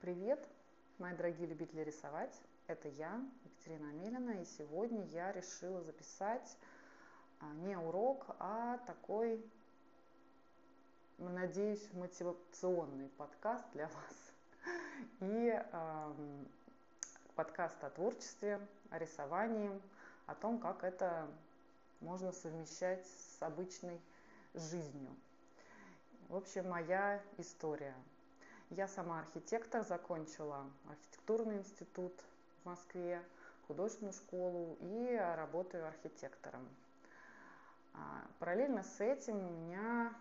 Привет, мои дорогие любители рисовать. Это я, Екатерина Амелина, и сегодня я решила записать а, не урок, а такой, надеюсь, мотивационный подкаст для вас. И э, подкаст о творчестве, о рисовании, о том, как это можно совмещать с обычной жизнью. В общем, моя история. Я сама архитектор, закончила архитектурный институт в Москве, художественную школу и работаю архитектором. А, параллельно с этим у меня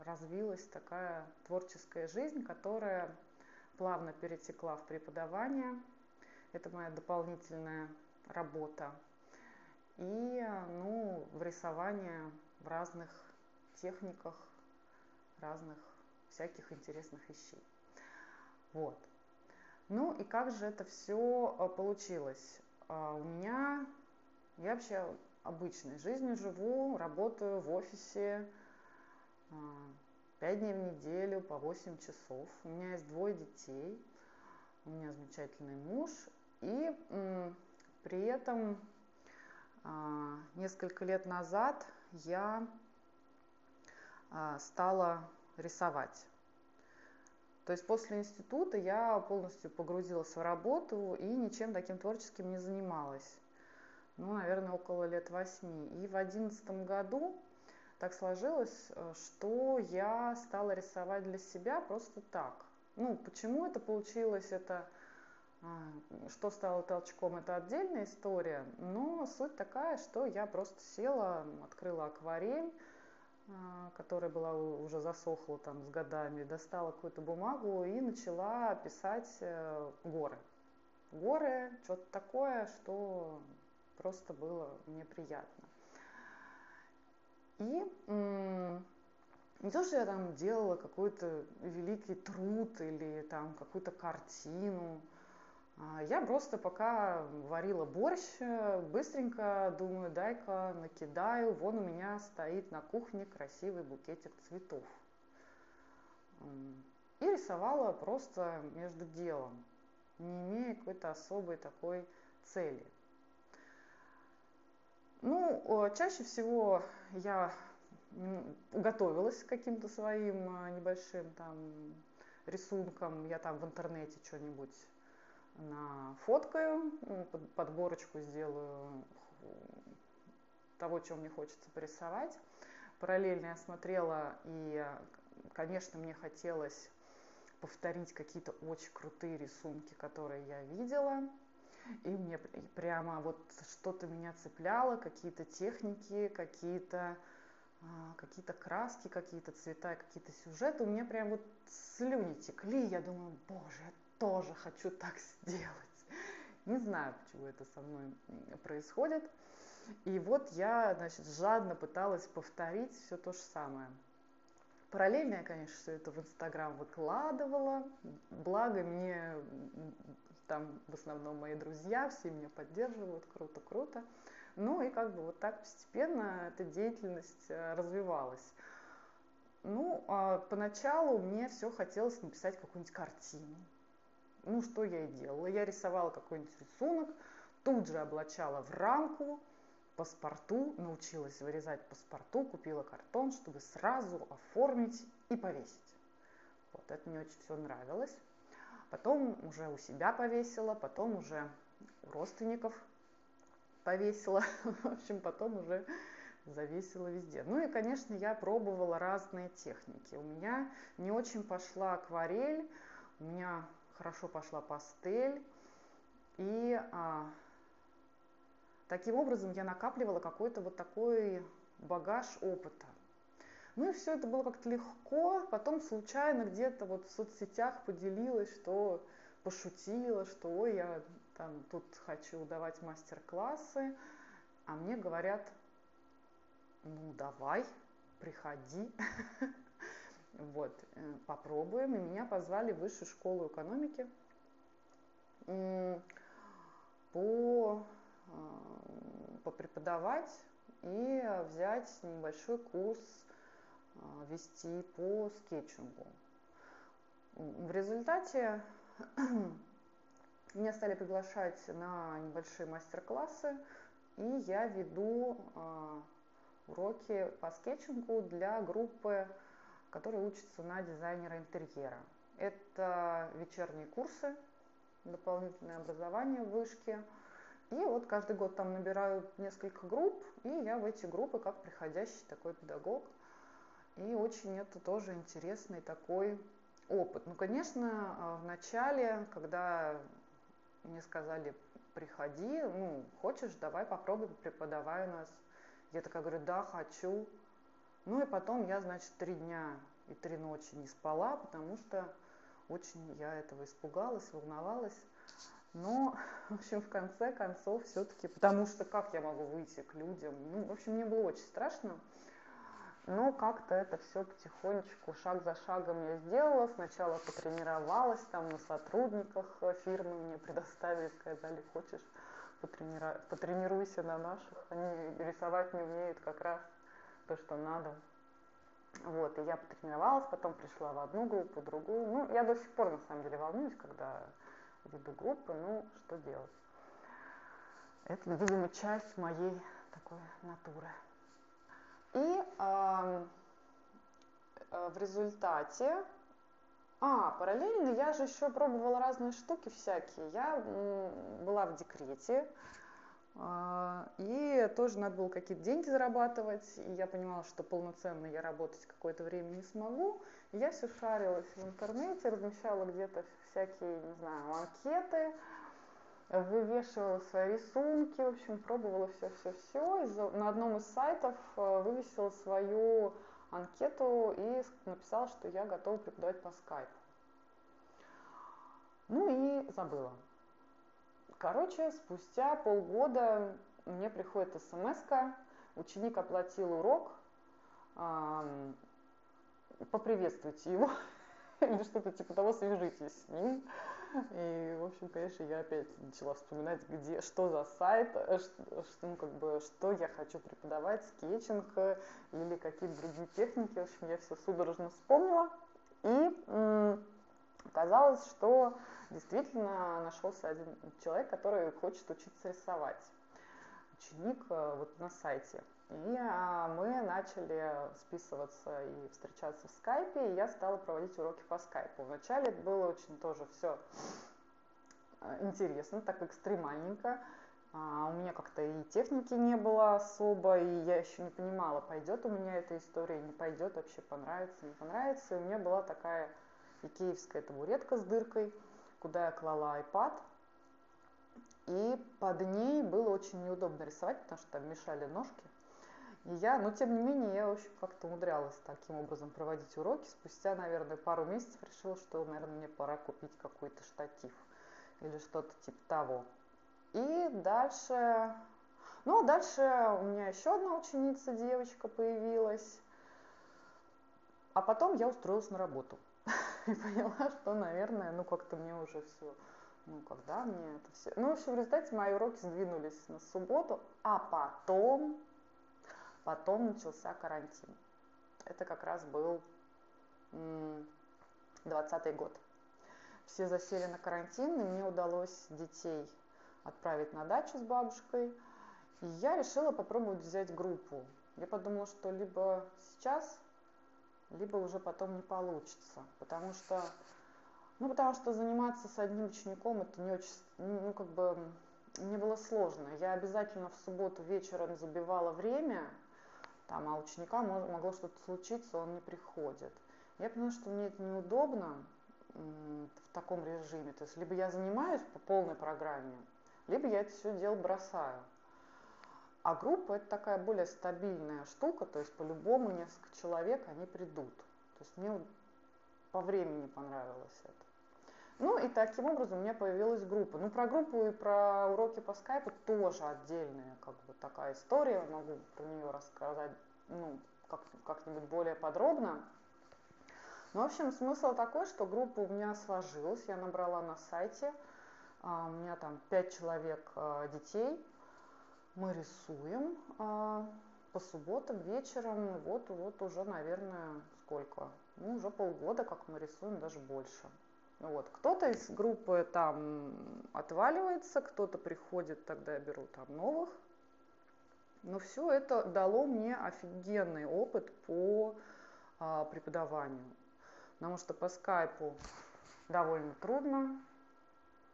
развилась такая творческая жизнь, которая плавно перетекла в преподавание. Это моя дополнительная работа. И ну, в рисование в разных техниках, разных всяких интересных вещей. Вот. Ну и как же это все а, получилось? А, у меня, я вообще обычной жизнью живу, работаю в офисе 5 а, дней в неделю по 8 часов. У меня есть двое детей, у меня замечательный муж, и при этом а, несколько лет назад я стала рисовать. То есть после института я полностью погрузилась в работу и ничем таким творческим не занималась. Ну, наверное, около лет восьми. И в одиннадцатом году так сложилось, э, что я стала рисовать для себя просто так. Ну, почему это получилось, это а, что стало толчком, это отдельная история, но суть такая, что я просто села, открыла акварель, а, которая была уже засохла там с годами, достала какую-то бумагу и начала писать э, горы. Горы, что-то такое, что просто было мне приятно. И не то, что я там делала какой-то великий труд или там какую-то картину, а, я просто пока варила борщ, э, быстренько думаю, дай-ка накидаю. Вон у меня стоит на кухне красивый букетик цветов. И рисовала просто между делом, не имея какой-то особой такой цели. Ну, чаще всего я готовилась к каким-то своим а, небольшим там рисункам. Я там в интернете что-нибудь нафоткаю, подборочку сделаю того, чем мне хочется порисовать. Параллельно я смотрела, и, конечно, мне хотелось повторить какие-то очень крутые рисунки, которые я видела. И мне прямо вот что-то меня цепляло, какие-то техники, какие-то а, какие-то краски, какие-то цвета, какие-то сюжеты. У меня прям вот слюни текли. Я думаю, боже, тоже хочу так сделать. Не знаю, почему это со мной происходит. И вот я, значит, жадно пыталась повторить все то же самое. Параллельно я, конечно, все это в Инстаграм выкладывала. Благо мне там в основном мои друзья, все меня поддерживают, круто-круто. Ну и как бы вот так постепенно эта деятельность э, развивалась. Ну, а поначалу мне все хотелось написать какую-нибудь картину. Ну, что я и делала. Я рисовала какой-нибудь рисунок, тут же облачала в рамку, паспорту, научилась вырезать паспорту, купила картон, чтобы сразу оформить и повесить. Вот, это мне очень все нравилось. Потом уже у себя повесила, потом уже у родственников повесила. В общем, потом уже завесила везде. Ну и, конечно, я пробовала разные техники. У меня не очень пошла акварель, у меня хорошо пошла пастель. И а, таким образом я накапливала какой-то вот такой багаж опыта. Ну и все это было как-то легко. Потом случайно где-то вот в соцсетях поделилась, что пошутила, что ой, я там тут хочу давать мастер-классы. А мне говорят, ну давай, приходи. Вот, э, попробуем. И меня позвали в высшую школу экономики по, а, попреподавать и взять небольшой курс а, вести по скетчингу. В результате меня стали приглашать на небольшие мастер-классы, и я веду а, уроки по скетчингу для группы, которые учатся на дизайнера интерьера. Это вечерние курсы, дополнительное образование в вышке. И вот каждый год там набираю несколько групп, и я в эти группы как приходящий такой педагог. И очень это тоже интересный такой опыт. Ну, конечно, а, в начале, когда мне сказали, приходи, ну, хочешь, давай попробуй, преподавай у нас. Я такая говорю, да, хочу. Ну и потом я, значит, три дня и три ночи не спала, потому что очень я этого испугалась, волновалась. Но, в общем, в конце концов, все-таки, потому что как я могу выйти к людям? Ну, в общем, мне было очень страшно. Но как-то это все потихонечку, шаг за шагом я сделала. Сначала потренировалась там на сотрудниках фирмы, мне предоставили, сказали, хочешь, потренируйся на наших. Они рисовать не умеют как раз то, что надо. Вот, и я потренировалась, потом пришла в одну группу, в другую. Ну, я до сих пор, на самом деле, волнуюсь, когда веду группы, ну, что делать. Это, видимо, часть моей такой натуры. И э, в результате, а, параллельно я же еще пробовала разные штуки всякие. Я была в декрете, э, и тоже надо было какие-то деньги зарабатывать, и я понимала, что полноценно я работать какое-то время не смогу. Я все шарилась в интернете, размещала где-то всякие, не знаю, анкеты, вывешивала свои рисунки, в общем, пробовала все-все-все. На одном из сайтов э, вывесила свою анкету и написала, что я готова преподавать по скайпу. Ну и забыла. Короче, спустя полгода мне приходит смс -ка, ученик оплатил урок, поприветствуйте его или что-то типа того, свяжитесь с ним. И, в общем, конечно, я опять начала вспоминать, где, что за сайт, э, что, ну, как бы, что я хочу преподавать, скетчинг э, или какие-то другие техники. В общем, я все судорожно вспомнила. И оказалось, что действительно нашелся один человек, который хочет учиться рисовать. Ученик э, вот на сайте. И а, мы начали списываться и встречаться в скайпе, и я стала проводить уроки по скайпу. Вначале было очень тоже все а, интересно, так экстремальненько. А, у меня как-то и техники не было особо, и я еще не понимала, пойдет у меня эта история, не пойдет, вообще понравится, не понравится. И у меня была такая икеевская табуретка с дыркой, куда я клала iPad, и под ней было очень неудобно рисовать, потому что там мешали ножки. И я, но тем не менее, я, в общем, как-то умудрялась таким образом проводить уроки. Спустя, наверное, пару месяцев решила, что, наверное, мне пора купить какой-то штатив или что-то типа того. И дальше, ну, а дальше у меня еще одна ученица, девочка, появилась. А потом я устроилась на работу. И поняла, что, наверное, ну, как-то мне уже все, ну, когда мне это все... Ну, в общем, в результате мои уроки сдвинулись на субботу, а потом Потом начался карантин. Это как раз был 20 год. Все засели на карантин, и мне удалось детей отправить на дачу с бабушкой. И я решила попробовать взять группу. Я подумала, что либо сейчас, либо уже потом не получится. Потому что, ну, потому что заниматься с одним учеником это не очень, ну, как бы, мне было сложно. Я обязательно в субботу вечером забивала время, там, а ученика могло что-то случиться, он не приходит. Я поняла, что мне это неудобно в таком режиме. То есть либо я занимаюсь по полной программе, либо я это все дело бросаю. А группа это такая более стабильная штука, то есть по-любому несколько человек они придут. То есть мне по времени понравилось это. Ну и таким образом у меня появилась группа. Ну про группу и про уроки по скайпу тоже отдельная как бы такая история. Могу про нее рассказать ну, как, как-нибудь более подробно. Ну, в общем, смысл такой, что группа у меня сложилась, я набрала на сайте, а, у меня там 5 человек а, детей, мы рисуем, а, по субботам вечером, вот, вот уже, наверное, сколько? Ну, уже полгода, как мы рисуем, даже больше. Вот. Кто-то из группы там отваливается, кто-то приходит, тогда я беру там новых. Но все это дало мне офигенный опыт по а, преподаванию. Потому что по скайпу довольно трудно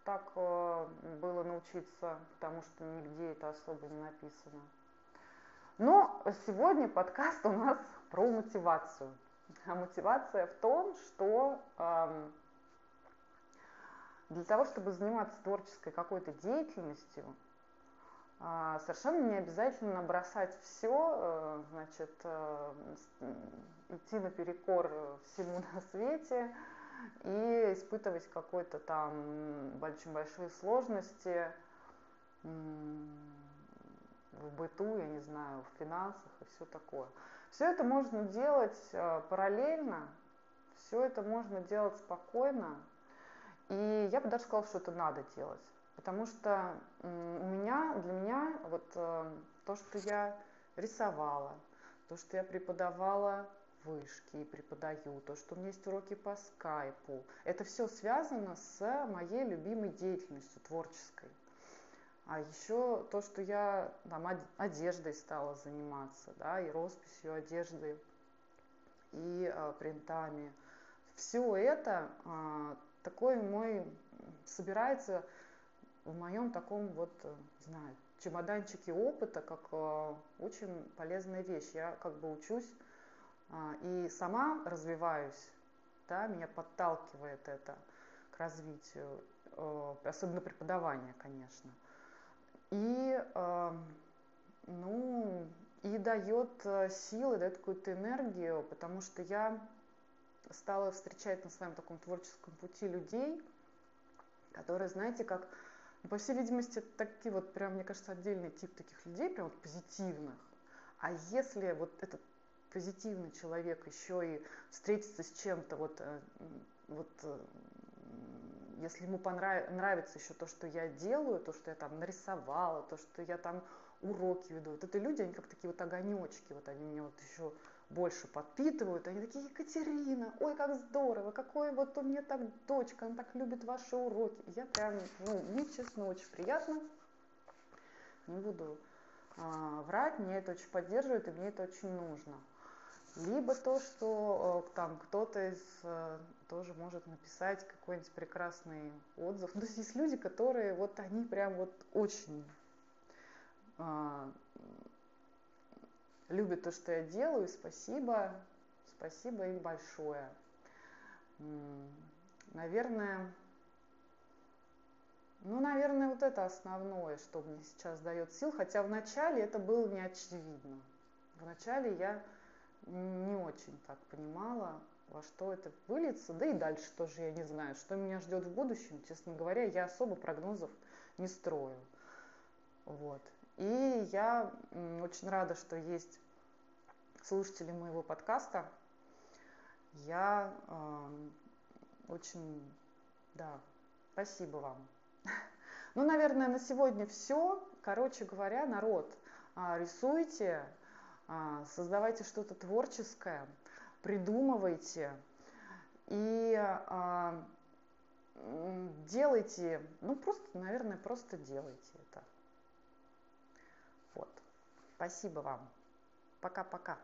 так а, было научиться, потому что нигде это особо не написано. Но сегодня подкаст у нас про мотивацию. А мотивация в том, что э, для того, чтобы заниматься творческой какой-то деятельностью, э, совершенно не обязательно бросать все, э, значит, э, идти наперекор всему на свете и испытывать какой-то там очень большие сложности в быту, я не знаю, в финансах и все такое. Все это можно делать э, параллельно, все это можно делать спокойно. И я бы даже сказала, что это надо делать. Потому что у меня, для меня вот э, то, что я рисовала, то, что я преподавала вышки и преподаю, то, что у меня есть уроки по скайпу, это все связано с моей любимой деятельностью творческой. А еще то, что я там одеждой стала заниматься, да, и росписью одежды, и а, принтами. Все это а, такой мой собирается в моем таком вот, не знаю, чемоданчике опыта, как а, очень полезная вещь. Я как бы учусь и сама развиваюсь, да, меня подталкивает это к развитию, а, особенно преподавание, конечно и, ну, и дает э, силы, дает какую-то энергию, потому что я стала встречать на своем таком творческом пути людей, которые, знаете, как, ну, по всей видимости, такие вот, прям, мне кажется, отдельный тип таких людей, прям вот позитивных. А если вот этот позитивный человек еще и встретится с чем-то вот, э, вот э, если ему понрав... нравится еще то, что я делаю, то, что я там нарисовала, то, что я там уроки веду, вот это люди, они как такие вот огонечки, вот они меня вот еще больше подпитывают, они такие, Екатерина, ой, как здорово, какой вот у меня так дочка, она так любит ваши уроки. Я прям, ну, мне, честно, очень приятно, не буду а, врать, мне это очень поддерживает, и мне это очень нужно. Либо то, что э, там кто-то из э, тоже может написать какой-нибудь прекрасный отзыв. То есть есть люди, которые вот они прям вот очень а, любят то, что я делаю. Спасибо, спасибо им большое. Наверное, ну, наверное, вот это основное, что мне сейчас дает сил, хотя вначале это было не очевидно. Вначале я не очень так понимала, во что это выльется, да и дальше тоже я не знаю, что меня ждет в будущем, честно говоря, я особо прогнозов не строю. Вот. И я очень рада, что есть слушатели моего подкаста. Я э, очень, да, спасибо вам. Ну, наверное, на сегодня все. Короче говоря, народ, а, рисуйте, создавайте что-то творческое, придумывайте и а, делайте, ну просто, наверное, просто делайте это. Вот. Спасибо вам. Пока-пока.